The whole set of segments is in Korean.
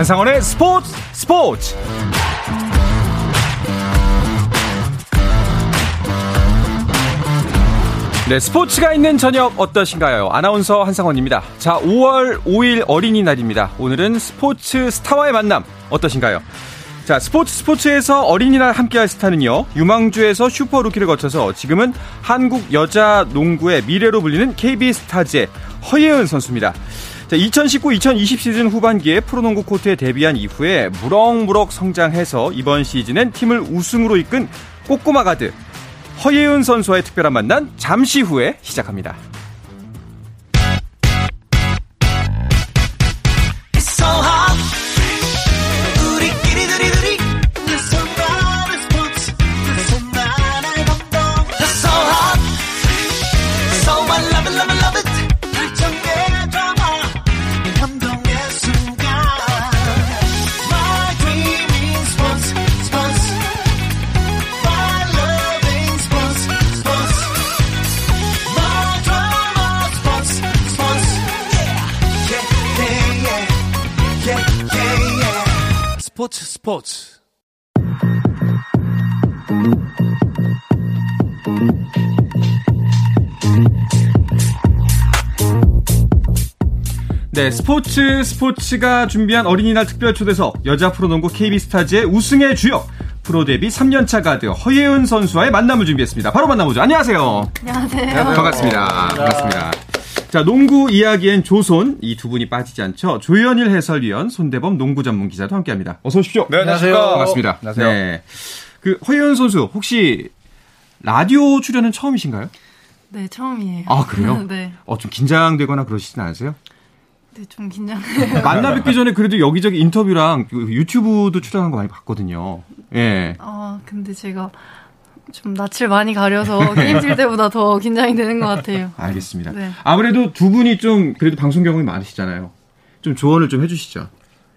한상원의 스포츠 스포츠 네, 스포츠가 있는 저녁 어떠신가요? 아나운서 한상원입니다. 자, 5월 5일 어린이날입니다. 오늘은 스포츠 스타와의 만남 어떠신가요? 자, 스포츠 스포츠에서 어린이날 함께할 스타는요. 유망주에서 슈퍼루키를 거쳐서 지금은 한국 여자 농구의 미래로 불리는 KB 스타즈의 허예은 선수입니다. 자, 2019-2020 시즌 후반기에 프로농구 코트에 데뷔한 이후에 무럭무럭 성장해서 이번 시즌엔 팀을 우승으로 이끈 꼬꼬마 가드 허예은 선수와의 특별한 만남 잠시 후에 시작합니다. 네, 스포츠 스포츠가 준비한 어린이날 특별 초대석 여자 프로농구 KB스타즈의 우승의 주역 프로 데뷔 3년차 가드 허예은 선수와의 만남을 준비했습니다. 바로 만나보죠. 안녕하세요. 안녕하세요. 반갑습니다. 반갑습니다. 자, 농구 이야기엔 조손 이두 분이 빠지지 않죠. 조현일 해설위원, 손대범 농구 전문 기자도 함께합니다. 어서 오십시오. 네, 안녕하세요. 반갑습니다. 안녕하세요. 네. 그 허예은 선수 혹시 라디오 출연은 처음이신가요? 네, 처음이에요. 아, 그래요? 네. 어, 좀 긴장되거나 그러시진 않으세요? 네, 좀 긴장해요. 만나 뵙기 전에 그래도 여기저기 인터뷰랑 그 유튜브도 출연한 거 많이 봤거든요. 예. 아, 근데 제가 좀 낯을 많이 가려서 게임 칠 때보다 더 긴장이 되는 것 같아요. 알겠습니다. 네. 아무래도 두 분이 좀 그래도 방송 경험이 많으시잖아요. 좀 조언을 좀 해주시죠.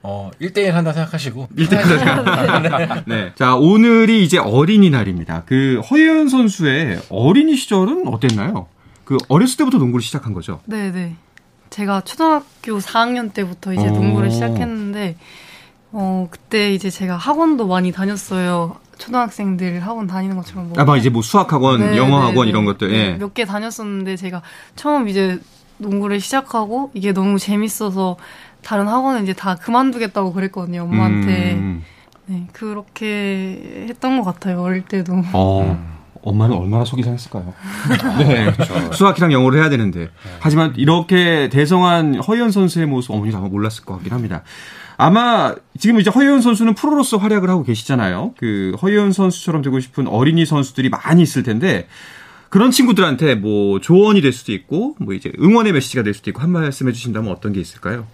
어, 1대1 한다 생각하시고. 1대1 네. 자, 오늘이 이제 어린이날입니다. 그 허예은 선수의 어린이 시절은 어땠나요? 그 어렸을 때부터 농구를 시작한 거죠? 네, 네. 제가 초등학교 4학년 때부터 이제 오. 농구를 시작했는데, 어, 그때 이제 제가 학원도 많이 다녔어요. 초등학생들 학원 다니는 것처럼. 뭐. 아마 이제 뭐 수학 학원, 네, 영어학원 네, 이런 네. 것들. 네, 예. 몇 개 다녔었는데 제가 처음 이제 농구를 시작하고 이게 너무 재밌어서 다른 학원은 이제 다 그만두겠다고 그랬거든요 엄마한테 음. 네 그렇게 했던 것 같아요 어릴 때도 어. 엄마는 얼마나 속이 상했을까요? 네. 수학이랑 영어를 해야 되는데. 하지만 이렇게 대성한 허예은 선수의 모습 어머니도 아마 몰랐을 것 같긴 합니다. 아마 지금 이제 허예은 선수는 프로로서 활약을 하고 계시잖아요. 그 허예은 선수처럼 되고 싶은 어린이 선수들이 많이 있을 텐데 그런 친구들한테 뭐 조언이 될 수도 있고 뭐 이제 응원의 메시지가 될 수도 있고 한 말씀 해주신다면 어떤 게 있을까요?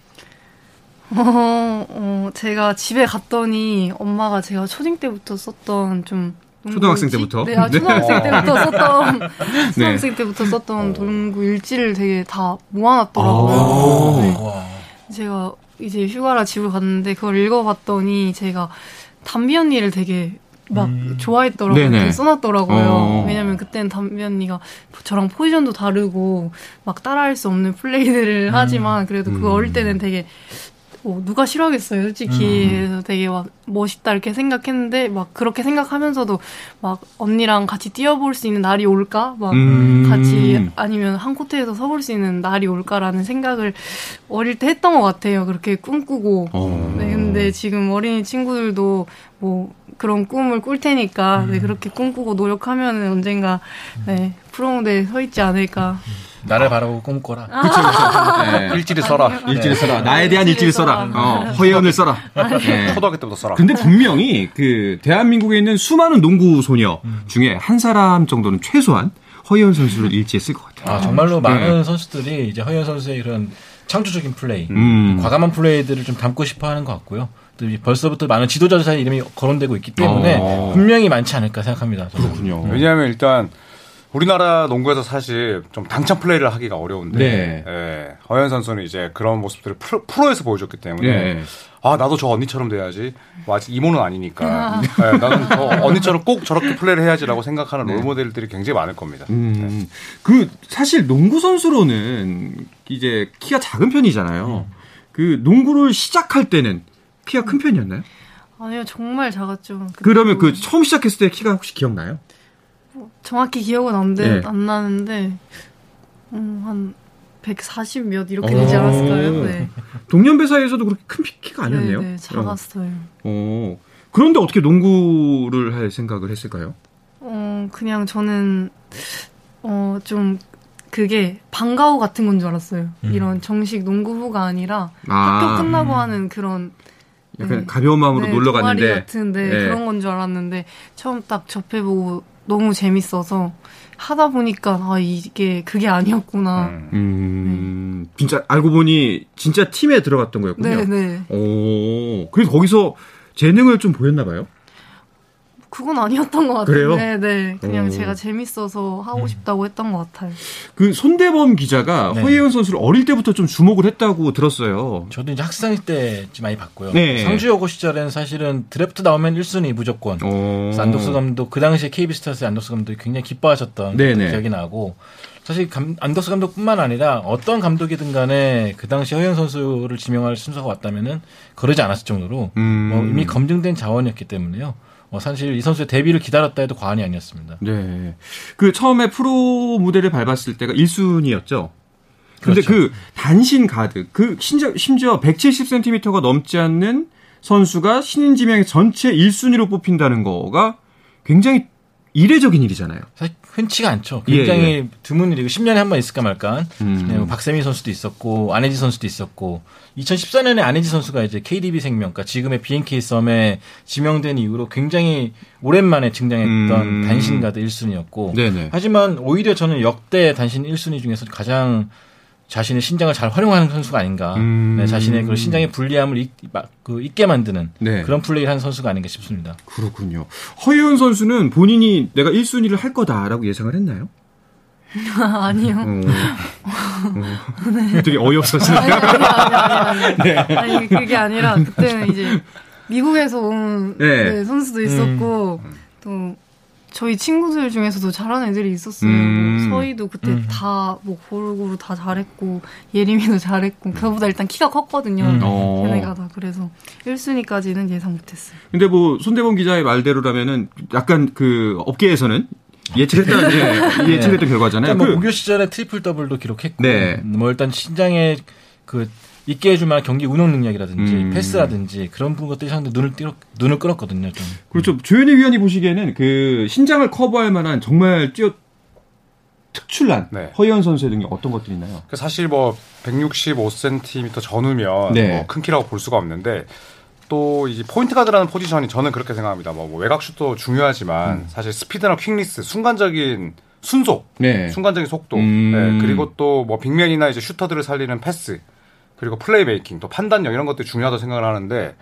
어, 어, 제가 집에 갔더니 엄마가 제가 초딩 때부터 썼던 좀 초등학생 일지? 때부터? 네, 아, 초등학생 네. 때부터 썼던 초등학생 때부터 썼던 농구 일지를 되게 다 모아놨더라고요. 네. 와. 제가 이제 휴가라 집을 갔는데 그걸 읽어봤더니 제가 담비 언니를 되게 막 좋아했더라고요. 네네. 되게 써놨더라고요. 어. 왜냐면 그때는 담비 언니가 저랑 포지션도 다르고 막 따라할 수 없는 플레이들을 하지만 그래도 그 어릴 때는 되게 어, 누가 싫어하겠어요, 솔직히. 그래서 되게 막 멋있다 이렇게 생각했는데 막 그렇게 생각하면서도 막 언니랑 같이 뛰어볼 수 있는 날이 올까? 막 음. 같이 아니면 한 코트에서 서볼 수 있는 날이 올까라는 생각을 어릴 때 했던 것 같아요. 그렇게 꿈꾸고. 어. 네, 근데 지금 어린이 친구들도 뭐 그런 꿈을 꿀 테니까 네, 그렇게 꿈꾸고 노력하면은 언젠가 네, 프로무대에 서 있지 않을까. 나를 바라고 꿈꿔라. 네. 일지를 써라. 일지를 써라. 나에 대한 일지를 써라. 어, 허예은을 써라. 네. 초등학교 때부터 써라. 근데 분명히 그 대한민국에 있는 수많은 농구 소녀 중에 한 사람 정도는 최소한 허예은 선수를 일지했을 것 같아요. 아, 정말로 네. 많은 선수들이 이제 허연 선수의 이런 창조적인 플레이, 음. 과감한 플레이들을 좀 담고 싶어 하는 것 같고요. 벌써부터 많은 지도자들의 이름이 거론되고 있기 때문에 어. 분명히 많지 않을까 생각합니다. 저는. 그렇군요. 왜냐하면 일단 우리나라 농구에서 사실 좀 당찬 플레이를 하기가 어려운데 네. 예, 허연 선수는 이제 그런 모습들을 프로, 프로 에서 보여줬기 때문에 네. 아 나도 저 언니처럼 돼야지 뭐 아직 이모는 아니니까 예, 나는 저 언니처럼 꼭 저렇게 플레이를 해야지라고 생각하는 네. 롤모델들이 굉장히 많을 겁니다. 음, 그 사실 농구 선수로는 이제 키가 작은 편이잖아요. 그 농구를 시작할 때는 키가 큰 편이었나요? 아니요, 정말 작았죠. 그러면 그 그때도 처음 시작했을 때 키가 혹시 기억나요? 정확히 기억은 안, 돼, 네. 안 나는데, 음, 한 140 몇 이렇게 오. 되지 않았을까요? 네. 동년배 사이에서도 그렇게 큰 피- 키가 아니었네요. 네, 네, 작았어요. 어. 그런데 어떻게 농구를 할 생각을 했을까요? 어, 그냥 저는, 어, 좀, 그게 방과후 같은 건 줄 알았어요. 음. 이런 정식 농구부가 아니라 아, 학교 끝나고 하는 그런 약간 네. 가벼운 마음으로 네, 놀러 갔는데 같은데 네. 그런 건 줄 알았는데 처음 딱 접해보고 너무 재밌어서 하다 보니까 아 이게 그게 아니었구나. 음. 음, 진짜 알고 보니 진짜 팀에 들어갔던 거였군요. 네네. 오, 그래서 거기서 재능을 좀 보였나 봐요. 그건 아니었던 것 같아요. 그래요? 네 네. 그냥 오. 제가 재밌어서 하고 싶다고 했던 것 같아요. 그 손대범 기자가 네. 허예은 선수를 어릴 때부터 좀 주목을 했다고 들었어요. 저도 이제 학생 때 많이 봤고요. 네. 상주여고 시절에는 사실은 드래프트 나오면 1순위 무조건. 어. 그래서 안덕수 감독 그 당시에 KB스타스의 안덕수 감독이 굉장히 기뻐하셨던 네네. 기억이 나고 사실 감- 안덕수 감독뿐만 아니라 어떤 감독이든 간에 그 당시 허영 선수를 지명할 순서가 왔다면은 그러지 않았을 정도로 음. 뭐 이미 검증된 자원이었기 때문에요. 어, 사실 이 선수의 데뷔를 기다렸다 해도 과언이 아니었습니다. 네. 그 처음에 프로 무대를 밟았을 때가 1순위였죠. 근데 그렇죠. 그 단신 가드, 그 심지어, 심지어 170cm가 넘지 않는 선수가 신인 지명의 전체 1순위로 뽑힌다는 거가 굉장히 이례적인 일이잖아요. 사실 흔치가 않죠. 예, 굉장히 드문 일이고 10년에 한 번 있을까 말까. 음. 네, 뭐 박세미 선수도 있었고 안혜지 선수도 있었고 2014년에 안혜지 선수가 이제 KDB 생명, 그러니까 지금의 BNK 썸에 지명된 이후로 굉장히 오랜만에 등장했던 음. 단신 가드 1순위였고 네네. 하지만 오히려 저는 역대 단신 1순위 중에서 가장 자신의 신장을 잘 활용하는 선수가 아닌가. 음. 네, 자신의 그 신장의 불리함을 잊, 막, 그 잊게 만드는 네. 그런 플레이를 하는 선수가 아닌가 싶습니다. 그렇군요. 허예은 선수는 본인이 내가 1순위를 할 거다라고 예상을 했나요? 아니요. 어. 어. 되게 어이없었어요. 아니, 아니, 아니, 아니, 네. 아니. 아니, 그게 아니라 그때는 이제 미국에서 온 네. 네, 선수도 있었고 또 저희 친구들 중에서도 잘하는 애들이 있었어요. 음. 뭐 서희도 그때 음. 다뭐 고루고루 다 잘했고 예림이도 잘했고 그보다 일단 키가 컸거든요. 음. 어. 걔네가 다 그래서 1순위까지는 예상 못했어요. 근데 뭐 손대범 기자의 말대로라면은 약간 그 업계에서는 예측했던 예, 예측했던 결과잖아요. 일단 뭐 그- 고교 시절에 트리플 더블도 기록했고, 네. 뭐 일단 신장에 그 있게 해줄 만한 경기 운영 능력이라든지 음. 패스라든지 그런 부분 것들이 상당히 눈을 띄 눈을 끌었거든요. 좀. 그렇죠. 조현일 위원이 보시기에는 그 신장을 커버할 만한 정말 뛰어 특출난 네. 허예은 선수의 능력 어떤 것들이 있나요? 그 사실 뭐 165cm 전후면 네. 뭐큰 키라고 볼 수가 없는데 또 이제 포인트 가드라는 포지션이 저는 그렇게 생각합니다. 뭐 외곽 슛도 중요하지만 음. 사실 스피드나 quickness, 순간적인 순속, 네. 순간적인 속도, 음. 네, 그리고 또 뭐 big man이나 이제 슈터들을 살리는 패스, 그리고 play making, 또 판단력 이런 것들이 중요하다고 생각을 하는데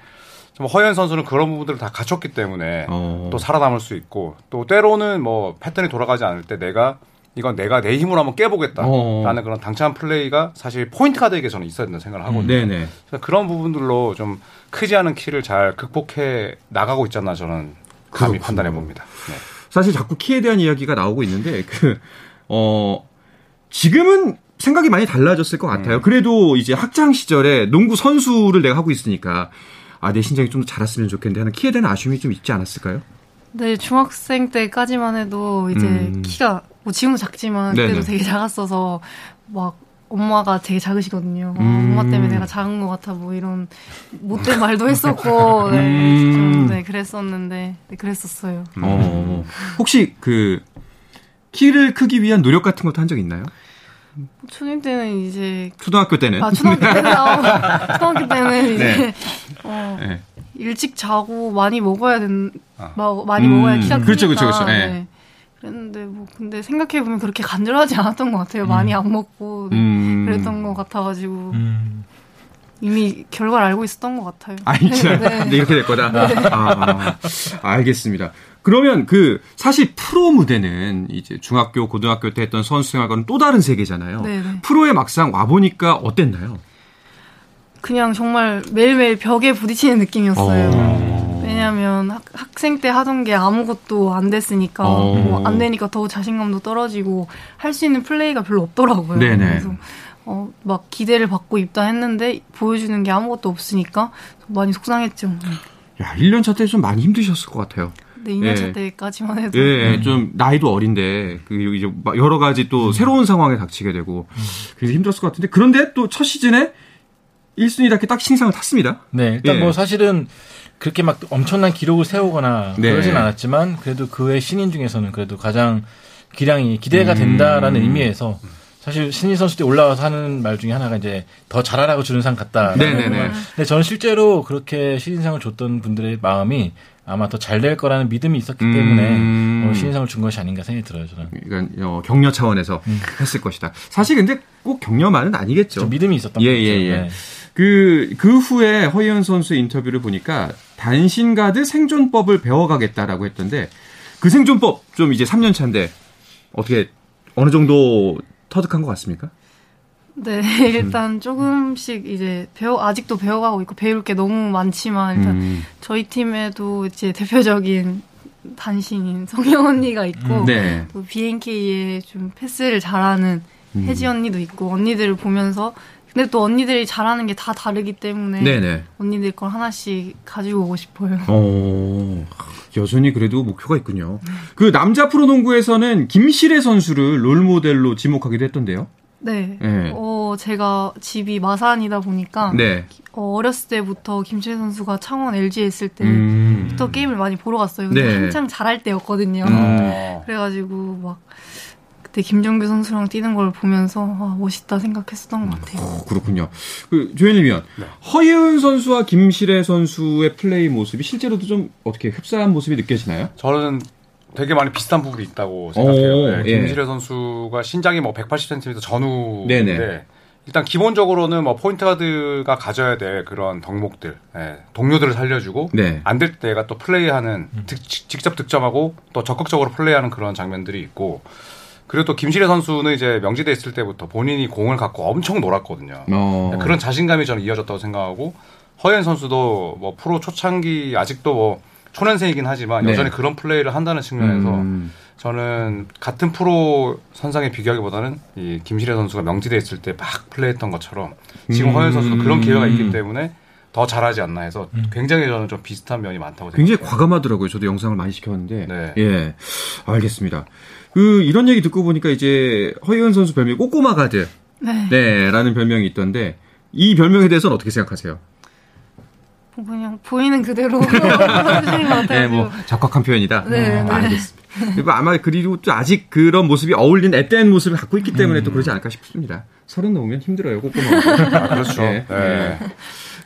좀 허예은 선수는 그런 부분들을 다 갖췄기 때문에 어. 또 살아남을 수 있고 또 때로는 뭐 패턴이 돌아가지 않을 때 내가 이건 내가 내 힘으로 한번 깨보겠다라는 어. 그런 당찬 플레이가 사실 포인트 가드에게 저는 있어야 된다고 생각을 하거든요. 네네. 그래서 그런 부분들로 좀 크지 않은 키를 잘 극복해 나가고 있잖아 저는 감히. 판단해 봅니다. 네. 사실 자꾸 키에 대한 이야기가 나오고 있는데 그 어 지금은 생각이 많이 달라졌을 것 같아요. 그래도 이제 학창 시절에 농구 선수를 내가 하고 있으니까 아 내 신장이 좀 더 자랐으면 좋겠는데 하는 키에 대한 아쉬움이 좀 있지 않았을까요? 네, 중학생 때까지만 해도 이제 음. 키가 뭐 지금도 작지만 네네. 그때도 되게 작았어서 막 엄마가 되게 작으시거든요. 아, 음. 엄마 때문에 내가 작은 것 같아 뭐 이런 못된 말도 했었고 네, 음. 좀, 네 그랬었는데 네, 그랬었어요. 어 혹시 그 키를 크기 위한 노력 같은 것도 한 적 있나요? 초딩 때는 이제 초등학교 때는 아 초등학교 때는 아, 초등학교 때는 이제 네. 어, 네. 일찍 자고 많이 먹어야 된 아. 마- 많이 음, 먹어야 키가 크니까 그렇죠, 그렇죠, 그렇죠. 네. 그랬는데 뭐 근데 생각해 보면 그렇게 간절하지 않았던 것 같아요. 많이 안 먹고 네. 음. 그랬던 것 같아가지고 음. 이미 결과를 알고 있었던 것 같아요. 알죠. 네. 네, 이렇게 될 거다. 아, 아, 알겠습니다. 그러면 그 사실 프로 무대는 이제 중학교, 고등학교 때 했던 선수 생활과는 또 다른 세계잖아요. 네, 네. 프로에 막상 와 보니까 어땠나요? 그냥 정말 매일매일 벽에 부딪히는 느낌이었어요. 어. 왜냐하면 학, 학생 때 하던 게 아무것도 안 됐으니까 어. 뭐 안 되니까 더 자신감도 떨어지고 할 수 있는 플레이가 별로 없더라고요. 네네. 그래서 어, 막 기대를 받고 입단했는데 보여주는 게 아무것도 없으니까 많이 속상했죠. 야, 1년차 때 좀 많이 힘드셨을 것 같아요. 네, 2년차 예. 때까지만 해도. 예, 좀 나이도 어린데 그 이제 막 여러 가지 또 새로운 상황에 닥치게 되고 그래서 힘들었을 것 같은데 그런데 또 첫 시즌에 1순위답게 딱 신상을 탔습니다. 네, 일단 예. 뭐 사실은 그렇게 막 엄청난 기록을 세우거나 네. 그러진 않았지만 그래도 그외 신인 중에서는 그래도 가장 기량이 기대가 된다라는 음. 의미에서 사실 신인 선수 때 올라와서 하는 말 중에 하나가 이제 더 잘하라고 주는 상 같다. 네네네. 근데 저는 실제로 그렇게 신인상을 줬던 분들의 마음이 아마 더 잘 될 거라는 믿음이 있었기 음. 때문에 어, 신인상을 준 것이 아닌가 생각이 들어요. 저는 그러니까 어, 격려 차원에서 음. 했을 것이다. 사실 근데 꼭 격려만은 아니겠죠. 좀 믿음이 있었던 예, 것 같아요. 예, 예. 네. 그, 그 후에 허이현 선수의 인터뷰를 보니까 단신가드 생존법을 배워가겠다라고 했던데 그 생존법 좀 이제 3년 차인데 어떻게 어느 정도 터득한 것 같습니까? 네, 일단 조금씩 이제 배워 아직도 배워가고 있고 배울 게 너무 많지만 일단 음, 저희 팀에도 이제 대표적인 단신인 성영 언니가 있고 네. 또 BNK에 좀 패스를 잘하는 음. 혜지 언니도 있고 언니들을 보면서 근데 또 언니들이 잘하는 게 다 다르기 때문에 네네. 언니들 걸 하나씩 가지고 오고 싶어요. 어, 여전히 그래도 목표가 있군요. 그 남자 프로농구에서는 김실애 선수를 롤 모델로 지목하기도 했던데요. 네. 네. 어, 제가 집이 마산이다 보니까 네. 어, 어렸을 때부터 김채 선수가 창원 LG에 있을 때부터 음. 게임을 많이 보러 갔어요. 네. 한창 잘할 때였거든요. 음. 어. 그래가지고 막 그때 김정규 선수랑 뛰는 걸 보면서 아, 멋있다 생각했었던 것 같아요. 어, 그렇군요. 그 조현일 위원, 네. 허예은 선수와 김실애 선수의 플레이 모습이 실제로도 좀 어떻게 흡사한 모습이 느껴지나요? 저는 되게 많이 비슷한 부분이 있다고 생각해요. 오, 네, 예. 김실애 선수가 신장이 뭐 180cm 전후인데 네네. 일단 기본적으로는 뭐 포인트 가드가 가져야 될 그런 덕목들, 예, 동료들을 살려주고 네. 안될 때가 또 플레이하는 득- 직접 득점하고 또 적극적으로 플레이하는 그런 장면들이 있고 그리고 또 김실애 선수는 이제 명지대 있을 때부터 본인이 공을 갖고 엄청 놀았거든요. 어. 네, 그런 자신감이 저는 이어졌다고 생각하고 허연 선수도 뭐 프로 초창기 아직도 뭐 초년생이긴 하지만 네. 여전히 그런 플레이를 한다는 측면에서 음. 저는 같은 프로 선상에 비교하기보다는 이 김실애 선수가 명지대 있을 때 막 플레이했던 것처럼 지금 음. 허연 선수도 그런 기회가 있기 때문에 더 잘하지 않나 해서 굉장히 저는 좀 비슷한 면이 많다고 굉장히 생각해요. 과감하더라고요. 저도 영상을 많이 시켰는데. 네. 예. 알겠습니다. 그 이런 얘기 듣고 보니까 이제 허예은 선수 별명이 꼬꼬마 가드. 네. 네, 라는 별명이 있던데 이 별명에 대해서는 어떻게 생각하세요? 그냥 보이는 그대로. 네, 뭐 적확한 표현이다. 네, 아, 네. 알겠습니다. 그리고 아마 그리고 또 아직 그런 모습이 어울리는 앳된 모습을 갖고 있기 때문에 또 그러지 않을까 싶습니다. 서른 넘으면 힘들어요, 꼬꼬마. 아, 그렇죠. 네. 네.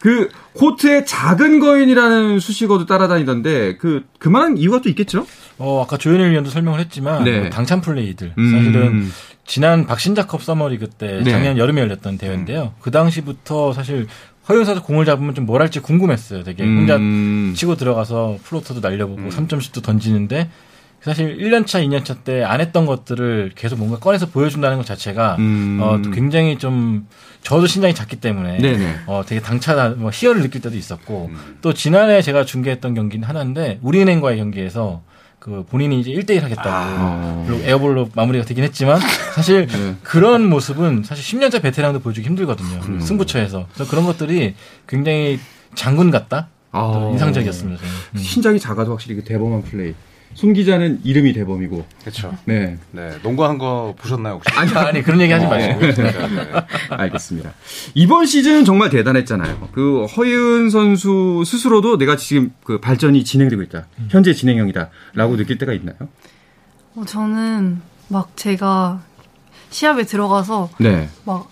그 코트에 작은 거인이라는 수식어도 따라다니던데 그 그만한 이유가 또 있겠죠? 어, 아까 조현일 위원도 설명을 했지만 네. 뭐 당찬 플레이들 음. 사실은 지난 박신자컵 서머리그 때 네. 작년 여름에 열렸던 대회인데요. 그 당시부터 사실 허용 선수 공을 잡으면 좀 뭘 할지 궁금했어요. 되게 혼자 음. 치고 들어가서 플로터도 날려보고 3점슛도 던지는데 사실 1년차, 2년차 때 안 했던 것들을 계속 뭔가 꺼내서 보여준다는 것 자체가 음. 어, 또 굉장히 좀 저도 신장이 작기 때문에 네네. 어, 되게 당차다, 뭐 희열을 느낄 때도 있었고 또 지난해 제가 중계했던 경기는 하나인데 우리은행과의 경기에서 그 본인이 이제 1대1 하겠다고 어. 물론 에어볼로 마무리가 되긴 했지만 사실 네. 그런 모습은 사실 10년차 베테랑도 보여주기 힘들거든요. 음. 승부처에서. 그래서 그런 것들이 굉장히 장군 같다? 아. 또 인상적이었습니다. 저는. 음. 신장이 작아도 확실히 그 대범한 플레이. 손 기자는 이름이 대범이고. 그렇죠. 네. 네. 농구하는 거 보셨나요 혹시? 아니, 아니, 그런 얘기 하지 마시고. 네, 네, 네. 알겠습니다. 이번 시즌 정말 대단했잖아요. 그 허윤 선수 스스로도 내가 지금 그 발전이 진행되고 있다. 현재 진행형이다라고 느낄 때가 있나요? 어, 저는 막 제가 시합에 들어가서 네. 막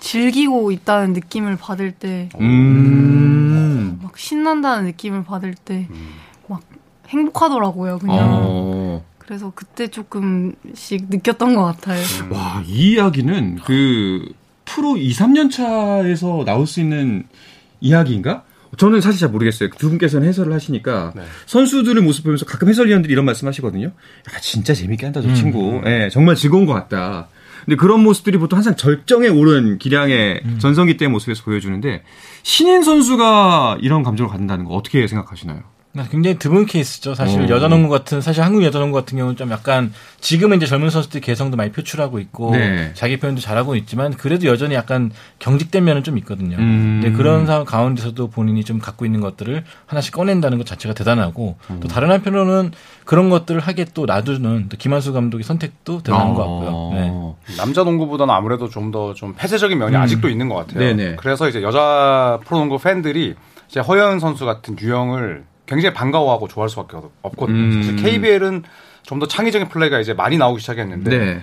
즐기고 있다는 느낌을 받을 때, 음. 막 신난다는 느낌을 받을 때, 막 행복하더라고요, 그냥. 어. 그래서 그때 조금씩 느꼈던 것 같아요. 와, 이 이야기는 그 프로 2, 3년 차에서 나올 수 있는 이야기인가? 저는 사실 잘 모르겠어요. 두 분께서는 해설을 하시니까 네. 선수들의 모습 보면서 가끔 해설위원들이 이런 말씀 하시거든요. 야, 진짜 재밌게 한다, 저 친구. 예, 정말 즐거운 것 같다. 근데 그런 모습들이 보통 항상 절정에 오른 기량의 전성기 때 모습에서 보여주는데 신인 선수가 이런 감정을 갖는다는 거 어떻게 생각하시나요? 굉장히 드문 케이스죠. 사실 어. 여자 농구 같은 사실 한국 여자 농구 같은 경우는 좀 약간 지금은 이제 젊은 선수들이 개성도 많이 표출하고 있고 네. 자기 표현도 잘하고 있지만 그래도 여전히 약간 경직된 면은 좀 있거든요. 음. 근데 그런 상황 가운데서도 본인이 좀 갖고 있는 것들을 하나씩 꺼낸다는 것 자체가 대단하고 음. 또 다른 한편으로는 그런 것들을 하게 또 놔두는 또 김한수 감독의 선택도 대단한 것 어. 같고요. 네. 남자 농구보다는 아무래도 좀 더좀 폐쇄적인 면이 아직도 있는 것 같아요. 음. 네네. 그래서 이제 여자 프로농구 팬들이 이제 허연 선수 같은 유형을 굉장히 반가워하고 좋아할 수밖에 없- 없거든요. 음. 사실 KBL은 좀 더 창의적인 플레이가 이제 많이 나오기 시작했는데 네.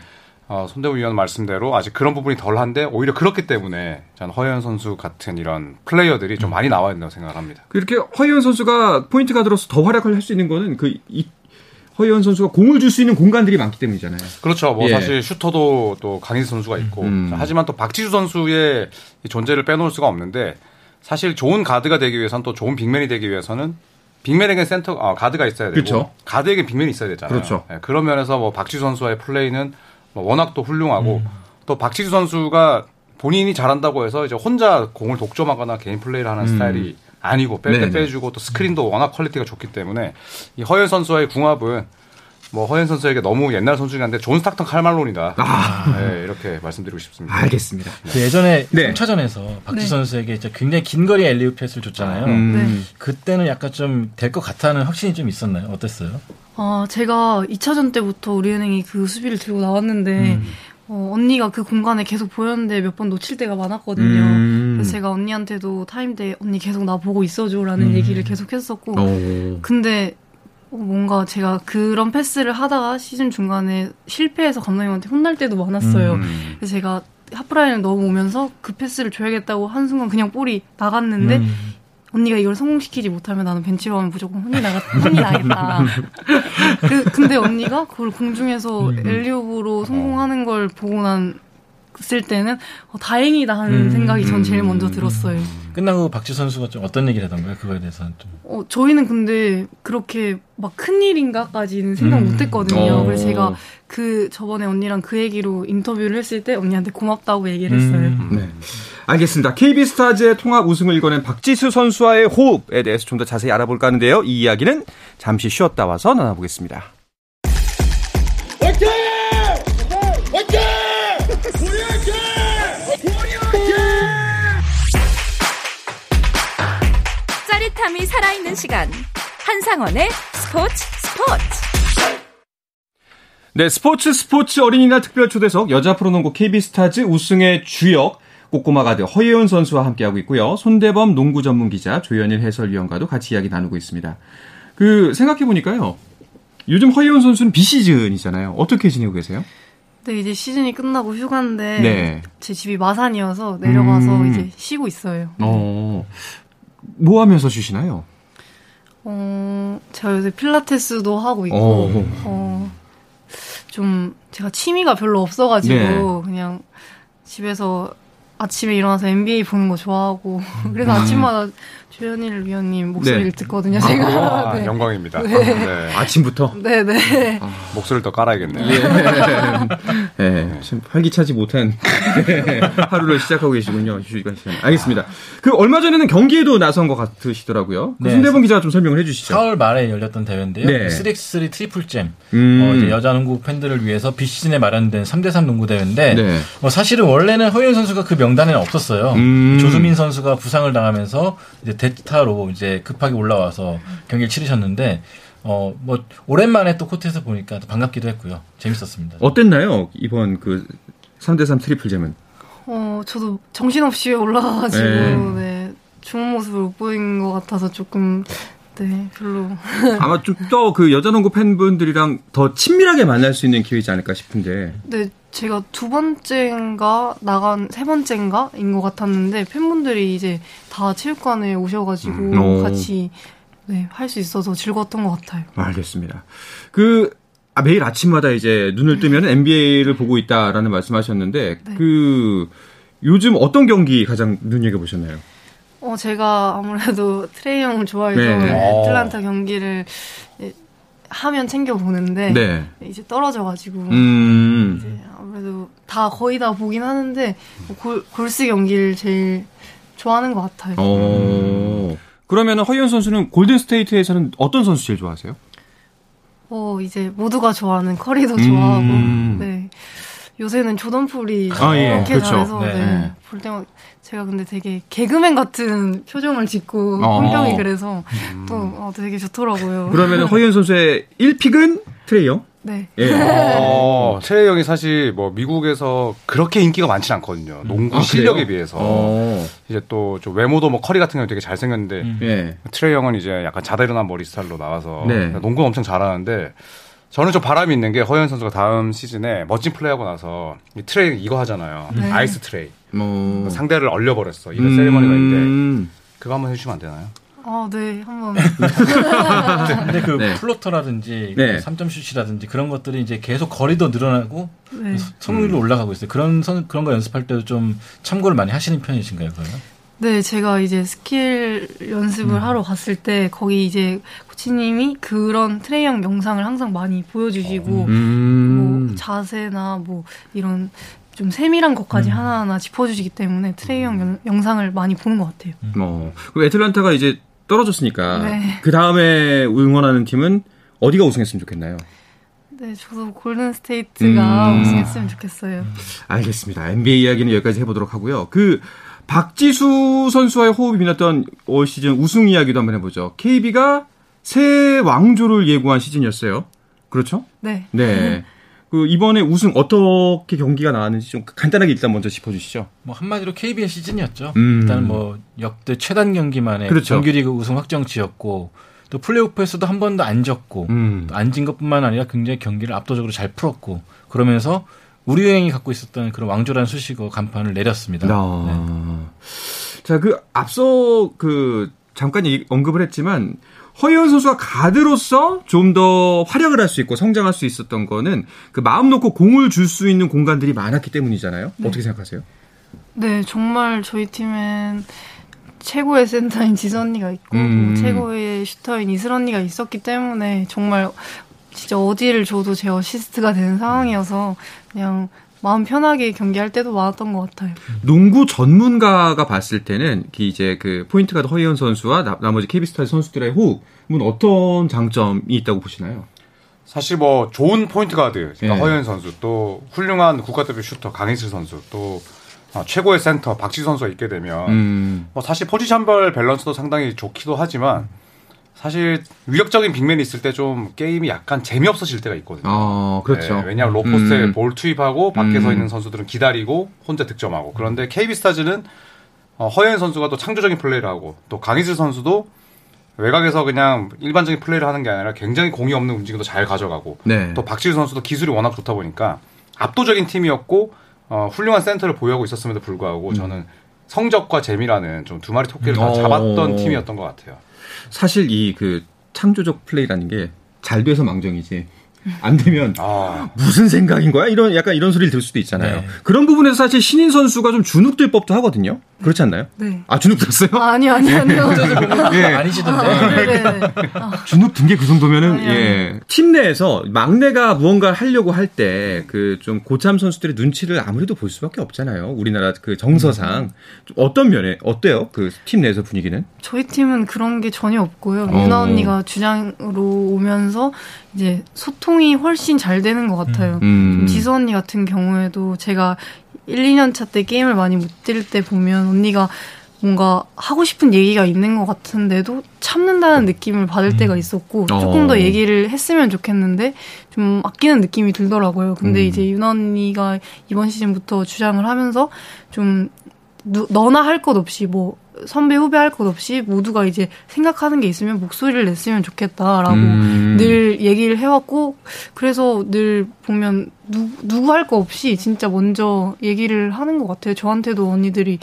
어, 손대우 위원 말씀대로 아직 그런 부분이 덜한데 오히려 그렇기 때문에 저는 허연 선수 같은 이런 플레이어들이 좀 많이 나와야 된다고 생각을 합니다. 그렇게 허이원 선수가 포인트 가드로서 더 활약을 할 수 있는 거는 그 이, 허예은 선수가 공을 줄 수 있는 공간들이 많기 때문이잖아요. 그렇죠. 뭐 예. 사실 슈터도 또 강이슬 선수가 있고 음. 하지만 또 박지수 선수의 이 존재를 빼놓을 수가 없는데 사실 좋은 가드가 되기 위해서는 또 좋은 빅맨이 되기 위해서는 빅맨에게 센터 아, 가드가 있어야 되고 그렇죠. 가드에게 big man이 있어야 되잖아요. 그렇죠. 예, 그런 면에서 뭐 박지수 선수의 플레이는 뭐 워낙 또 훌륭하고 음. 또 박지수 선수가 본인이 잘한다고 해서 이제 혼자 공을 독점하거나 개인 플레이를 하는 스타일이 아니고 뺄때 음. 네네. 빼주고 또 스크린도 워낙 quality가 좋기 때문에 이 허예은 선수와의 궁합은 뭐 허예은 선수에게 너무 옛날 선수긴 한데 존 스탁턴 칼 말론이다. 네, 이렇게 말씀드리고 싶습니다. 알겠습니다. 그 예전에 네. 3차전에서 박지 네. 선수에게 진짜 굉장히 긴 거리 alley-oop 패스를 줬잖아요. 음. 그때는 약간 좀 될 것 같다는 확신이 좀 있었나요? 어땠어요? 아, 제가 2차전 때부터 우리은행이 그 수비를 들고 나왔는데, 음. 어, 언니가 그 공간에 계속 보였는데 몇 번 놓칠 때가 많았거든요. 음. 그래서 제가 언니한테도 타임 때 언니 계속 나 보고 있어줘라는 음. 얘기를 계속 했었고, 오. 근데 어, 뭔가 제가 그런 패스를 하다가 시즌 중간에 실패해서 감독님한테 혼날 때도 많았어요. 음. 그래서 제가 하프라인을 넘어오면서 그 패스를 줘야겠다고 한순간 그냥 볼이 나갔는데 음. 언니가 이걸 성공시키지 못하면 나는 벤치로 하면 무조건 혼이 나가 혼이 나겠다. 그, 근데 언니가 그걸 공중에서 음. 엘리오브로 성공하는 걸 보고 난 쓸 때는 어, 다행이다 하는 음. 생각이 전 제일 먼저 들었어요. 끝나고 박지 선수가 좀 어떤 얘기를 하던가요? 그거에 대해서는 좀. 어, 저희는 근데 그렇게 막 큰일인가까지는 생각 음. 못 했거든요. 어. 그래서 제가 그 저번에 언니랑 그 얘기로 인터뷰를 했을 때 언니한테 고맙다고 얘기를 했어요. 음. 네. 알겠습니다. KB스타즈의 통합 우승을 이뤄낸 박지수 선수와의 호흡에 대해서 좀 더 자세히 알아볼까 하는데요. 이 이야기는 잠시 쉬었다 와서 나눠보겠습니다. 짜릿함이 살아있는 시간 한상원의 스포츠 스포츠 네, 스포츠 스포츠 어린이날 특별 초대석 여자 프로농구 KB스타즈 우승의 주역 꼬꼬마 가드 허예원 선수와 함께하고 있고요. 손대범 농구 전문 기자 조현일 해설위원과도 같이 이야기 나누고 있습니다. 그 생각해 보니까요. 요즘 허예원 선수는 비시즌이잖아요. 어떻게 지내고 계세요? 근데 이제 시즌이 끝나고 휴가인데 네. 제 집이 마산이어서 내려가서 음. 이제 쉬고 있어요. 어. 뭐 하면서 쉬시나요? 어, 제가 요새 필라테스도 하고 있고, 어. 어, 좀, 제가 취미가 별로 없어가지고, 네. 그냥 집에서 아침에 일어나서 NBA 보는 거 좋아하고, 음. 그래서 아침마다 조현일 위원님 목소리를 듣거든요, 제가. 아, 네. 영광입니다. 네. 네. 아침부터? 네네. 목소리를 더 깔아야겠네요. 네, 참 활기차지 못한 하루를 시작하고 계시군요. 휴가 시간. 알겠습니다. 그 얼마 전에는 경기에도 나선 것 같으시더라고요. 그 네. 손대범 기자가 좀 설명을 해주시죠. 4월 말에 열렸던 대회인데요. 네. 3x3 트리플 잼. 음. 어, 이제 여자 농구 팬들을 위해서 비시즌에 마련된 3대3 농구 대회인데 네. 뭐 사실은 원래는 허예은 선수가 그 명단에는 없었어요. 음. 조수민 선수가 부상을 당하면서 이제 대타로 이제 급하게 올라와서 경기를 치르셨는데 어 뭐 오랜만에 또 코트에서 보니까 또 반갑기도 했고요. 재밌었습니다. 어땠나요? 이번 그 3대3 트리플 잼은. 어, 저도 정신없이 올라가가지고, 네. 네. 좋은 모습을 못 보인 것 같아서 조금, 네, 별로. 아마 좀 더 그 여자농구 팬분들이랑 더 친밀하게 만날 수 있는 기회이지 않을까 싶은데. 네, 제가 두 번째인가 나간 세 번째인가인 것 같았는데 팬분들이 이제 다 체육관에 오셔가지고 음. 오. 같이 네, 할 수 있어서 즐거웠던 것 같아요. 알겠습니다. 그 아, 매일 아침마다 이제 눈을 뜨면 NBA를 보고 있다라는 말씀하셨는데 네. 그 요즘 어떤 경기 가장 눈여겨 보셨나요? 어, 제가 아무래도 트레이 형을 좋아해서 네. 애틀란타 경기를 하면 챙겨 보는데 네. 이제 떨어져가지고 음. 이제 아무래도 다 거의 다 보긴 하는데 골, 골스 경기를 제일 좋아하는 것 같아요. 어. 그러면 허예은 선수는 골든 스테이트에서는 어떤 선수 제일 좋아하세요? 어, 이제 모두가 좋아하는 커리도 좋아하고, 음. 네. 요새는 조던 풀이 아, 예. 그렇게 그렇죠. 잘해서 네. 네. 볼 때마다 제가 근데 되게 개그맨 같은 표정을 짓고 어. 환경이 그래서 또 어, 되게 좋더라고요. 그러면 허예은 선수의 1pick은 트레이 영? 네. 예. 어, 트레이 영이 사실 뭐 미국에서 그렇게 인기가 많진 않거든요. 농구 아, 실력에 그래요? 비해서. 어. 이제 또 좀 외모도 뭐 커리 같은 경우 되게 잘생겼는데 음. 예. 트레이 영은 이제 약간 자다 일어난 머리 스타일로 나와서 네. 농구 엄청 잘하는데 저는 좀 바람이 있는 게 허예은 선수가 다음 시즌에 멋진 플레이하고 나서 이 트레이 이거 하잖아요. 네. Ice 트레이. 뭐 상대를 얼려버렸어. 이런 세리머니가 있는데 음. 그거 한번 해주시면 안 되나요? 아, 네. 한번 근데 그 네. floater라든지 네. 3점 슛이라든지 그런 것들이 이제 계속 거리도 늘어나고 네. 성능도 올라가고 있어요. 그런 선, 그런 거 연습할 때도 좀 참고를 많이 하시는 편이신가요, 그러면? 네, 제가 이제 스킬 연습을 하러 갔을 때 거기 이제 코치님이 그런 트레이 영 영상을 항상 많이 보여주시고 음. 뭐 자세나 뭐 이런 좀 세밀한 것까지 하나하나 짚어주시기 때문에 트레이 영 영- 영상을 많이 보는 것 같아요. 뭐 그리고 애틀란타가 이제 떨어졌으니까 네. 그 다음에 응원하는 팀은 어디가 우승했으면 좋겠나요? 네, 저도 골든 스테이트가 음. 우승했으면 좋겠어요. 알겠습니다. NBA 이야기는 여기까지 해보도록 하고요. 그 박지수 선수와의 호흡이 빛났던 올 시즌 우승 이야기도 한번 해보죠. KB가 새 왕조를 예고한 시즌이었어요. 그렇죠? 네. 네. 그 이번에 우승 어떻게 경기가 나왔는지 좀 간단하게 일단 먼저 짚어주시죠. 뭐 한마디로 KB의 시즌이었죠. 음. 일단 뭐 역대 최단 경기만에 그렇죠. 정규리그 우승 확정지었고 또 플레이오프에서도 한 번도 안 졌고 음. 안진 것뿐만 아니라 굉장히 경기를 압도적으로 잘 풀었고 그러면서 우리 여행이 갖고 있었던 그런 왕조라는 수식어 간판을 내렸습니다. 네. 아. 자, 그 앞서 그 잠깐 언급을 했지만 허예은 선수가 가드로서 좀 더 활약을 할 수 있고 성장할 수 있었던 거는 그 마음 놓고 공을 줄 수 있는 공간들이 많았기 때문이잖아요. 어떻게 생각하세요? 네, 정말 저희 팀엔 최고의 센터인 지수 언니가 있고 음. 뭐 최고의 슈터인 이슬 언니가 있었기 때문에 정말 진짜 어디를 줘도 제 어시스트가 되는 상황이어서 그냥 마음 편하게 경기할 때도 많았던 것 같아요. 농구 전문가가 봤을 때는 그 이제 그 포인트 가드 허예은 선수와 나, 머지 KB스타 선수들의 호흡은 어떤 장점이 있다고 보시나요? 사실 뭐 좋은 포인트 가드 그러니까 예. 허예은 선수 또 훌륭한 국가대표 슈터 강이슬 선수 또 어, 최고의 센터 박지수 선수가 있게 되면 음. 뭐 사실 포지션별 밸런스도 상당히 좋기도 하지만 사실 위력적인 big man이 있을 때 좀 게임이 약간 재미없어질 때가 있거든요. 아, 그렇죠. 네, 왜냐하면 low post에 음. 볼 투입하고 밖에 서 음. 있는 선수들은 기다리고 혼자 득점하고 그런데 KB 스타즈는 어, 허예은 선수가 또 창조적인 플레이를 하고 또 강이슬 선수도 외곽에서 그냥 일반적인 플레이를 하는 게 아니라 굉장히 공이 없는 움직임도 잘 가져가고 네. 또 박지수 선수도 기술이 워낙 좋다 보니까 압도적인 팀이었고 어, 훌륭한 센터를 보유하고 있었음에도 불구하고 저는 성적과 재미라는 좀 두 마리 토끼를 다 음. 어. 잡았던 팀이었던 것 같아요. 사실 이 그 창조적 플레이라는 게 잘 돼서 망정이지. 안 되면 아, 무슨 생각인 거야? 이런 약간 이런 소리를 들을 수도 있잖아요. 네. 그런 부분에서 사실 신인 선수가 좀 주눅들 법도 하거든요. 그렇지 않나요? 네. 아 주눅 들었어요? 아, 아니 아니 아니요. 예. 아니시던데. 아, 네네. 주눅 든 게 그 정도면은 아니, 아니. 예. 팀 내에서 막내가 무언가를 하려고 할 때 그 좀 고참 선수들의 눈치를 아무래도 볼 수밖에 없잖아요. 우리나라 그 정서상 좀 어떤 면에 어때요? 그 팀 내에서 분위기는? 저희 팀은 그런 게 전혀 없고요. 어. 유나 언니가 주장으로 오면서 이제 소통이 훨씬 잘 되는 것 같아요. 음. 지수 언니 같은 경우에도 제가 1, 2년 차 때 게임을 많이 못 뛸 때 보면 언니가 뭔가 하고 싶은 얘기가 있는 것 같은데도 참는다는 느낌을 받을 때가 있었고 조금 어. 더 얘기를 했으면 좋겠는데 좀 아끼는 느낌이 들더라고요. 근데 음. 이제 유나 언니가 이번 시즌부터 주장을 하면서 좀 누, 너나 할 것 없이 뭐 선배 후배 할 것 없이 모두가 이제 생각하는 게 있으면 목소리를 냈으면 좋겠다라고 음. 늘 얘기를 해왔고 그래서 늘 보면 누, 누구 할 거 없이 진짜 먼저 얘기를 하는 것 같아요. 저한테도 언니들이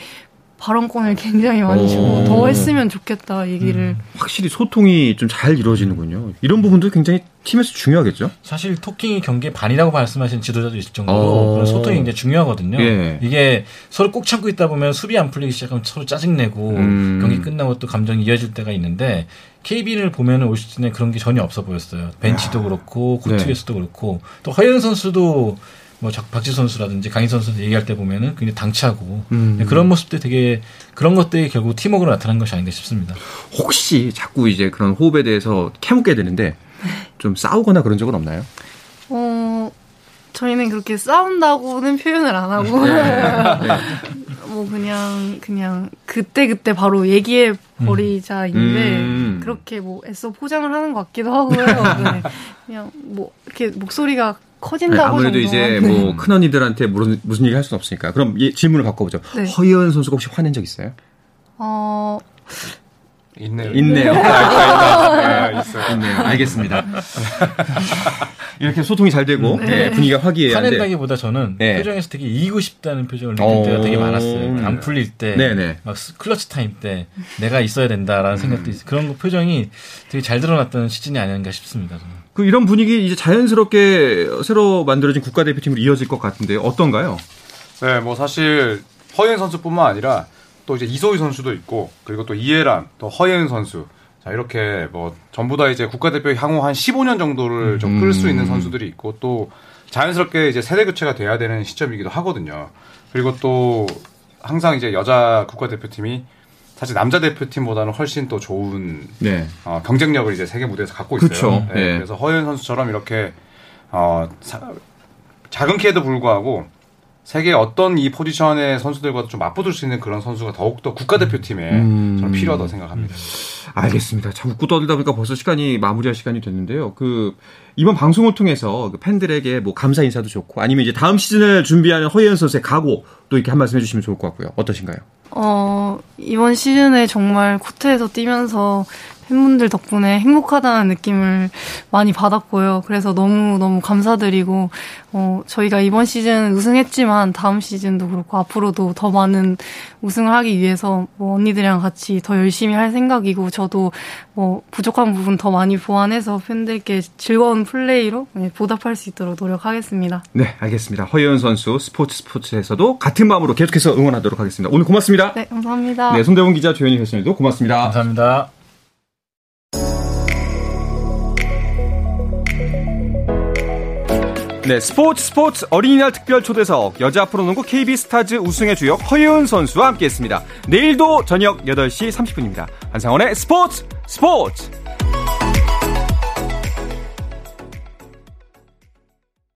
발언권을 굉장히 많이 주고 오. 더 했으면 좋겠다 얘기를 확실히 소통이 좀 잘 이루어지는군요. 이런 부분도 굉장히 팀에서 중요하겠죠? 사실 토킹이 경기의 반이라고 말씀하시는 지도자도 있을 정도로 어. 그런 소통이 굉장히 중요하거든요. 예. 이게 서로 꼭 참고 있다 보면 수비 안 풀리기 시작하면 서로 짜증내고 음. 경기 끝나고 또 감정이 이어질 때가 있는데 KB를 보면은 올 시즌에 그런 게 전혀 없어 보였어요. 벤치도 그렇고 코트 네. 그렇고 또 허영 선수도 뭐 작- 박지 선수라든지 강희 선수 얘기할 때 보면은 굉장히 당차고 음. 네, 그런 모습들 되게 그런 것들이 결국 팀워크로 나타난 것이 아닌가 싶습니다. 혹시 자꾸 이제 그런 호흡에 대해서 캐묻게 되는데 좀 싸우거나 그런 적은 없나요? 어, 저희는 그렇게 싸운다고는 표현을 안 하고, 뭐, 그냥, 그냥, 그때 그때 바로 얘기해 버리자인데, 음. 그렇게 뭐, 애써 포장을 하는 것 같기도 하고요. 네. 그냥, 뭐, 이렇게 목소리가 커진다고. 네, 아무래도 이제 정도만. 뭐큰 언니들한테 무슨 무슨 얘기 할 수는 없으니까 그럼 이 질문을 바꿔보죠. 네. 허이은 선수가 혹시 화낸 적 있어요? 어, 있네요. 있네요. 네, 있어요. 있네요. 알겠습니다. 이렇게 소통이 잘 되고 네, 분위기가 화기애애한데 화낸다기보다 저는 네. 표정에서 되게 이기고 싶다는 표정을 느낄 어. 때가 되게 많았어요. 안 풀릴 때, 네네. 막 스- clutch time 때 내가 있어야 된다라는 생각도 있어요. 그런 거 표정이 되게 잘 드러났던 시즌이 아닌가 싶습니다. 저는. 그 이런 분위기 이제 자연스럽게 새로 만들어진 국가대표팀으로 이어질 것 같은데 어떤가요? 네, 뭐 사실 허예은 선수뿐만 아니라 또 이제 이소희 선수도 있고 그리고 또 이해란, 또 허예은 선수. 자, 이렇게 뭐 전부 다 이제 국가대표 향후 한 15년 정도를 좀 끌 수 있는 선수들이 있고 또 자연스럽게 이제 세대 교체가 돼야 되는 시점이기도 하거든요. 그리고 또 항상 이제 여자 국가대표팀이 사실 남자 대표팀보다는 훨씬 또 좋은 네. 어, 경쟁력을 이제 세계 무대에서 갖고 있어요. 네, 예. 그래서 허연 선수처럼 이렇게 어, 사- 작은 키에도 불구하고 세계 어떤 이 포지션의 선수들과도 좀 맞붙을 수 있는 그런 선수가 더욱더 국가대표팀에 음. 저는 필요하다고 생각합니다. 알겠습니다. 참 웃고 떠들다 보니까 벌써 시간이 마무리할 시간이 됐는데요. 그 이번 방송을 통해서 그 팬들에게 뭐 감사 인사도 좋고 아니면 이제 다음 시즌을 준비하는 허예은 선수의 각오 또 이렇게 한 말씀 해주시면 좋을 것 같고요. 어떠신가요? 어, 이번 시즌에 정말 코트에서 뛰면서 팬분들 덕분에 행복하다는 느낌을 많이 받았고요. 그래서 너무너무 감사드리고, 어, 저희가 이번 시즌 우승했지만 다음 시즌도 그렇고 앞으로도 더 많은 우승을 하기 위해서 뭐 언니들이랑 같이 더 열심히 할 생각이고, 저도 뭐 부족한 부분 더 많이 보완해서 팬들께 즐거운 플레이로 네, 보답할 수 있도록 노력하겠습니다. 네, 알겠습니다. 허예은 선수 스포츠 스포츠에서도 같은 마음으로 계속해서 응원하도록 하겠습니다. 오늘 고맙습니다. 네, 감사합니다. 네, 송대원 기자, 조현희 교수님도 고맙습니다. 감사합니다. 네, 스포츠 스포츠 어린이날 특별 초대석 여자 프로농구 KB스타즈 우승의 주역 허예은 선수와 함께했습니다. 내일도 저녁 8시 30분입니다. 한상원의 스포츠 스포츠!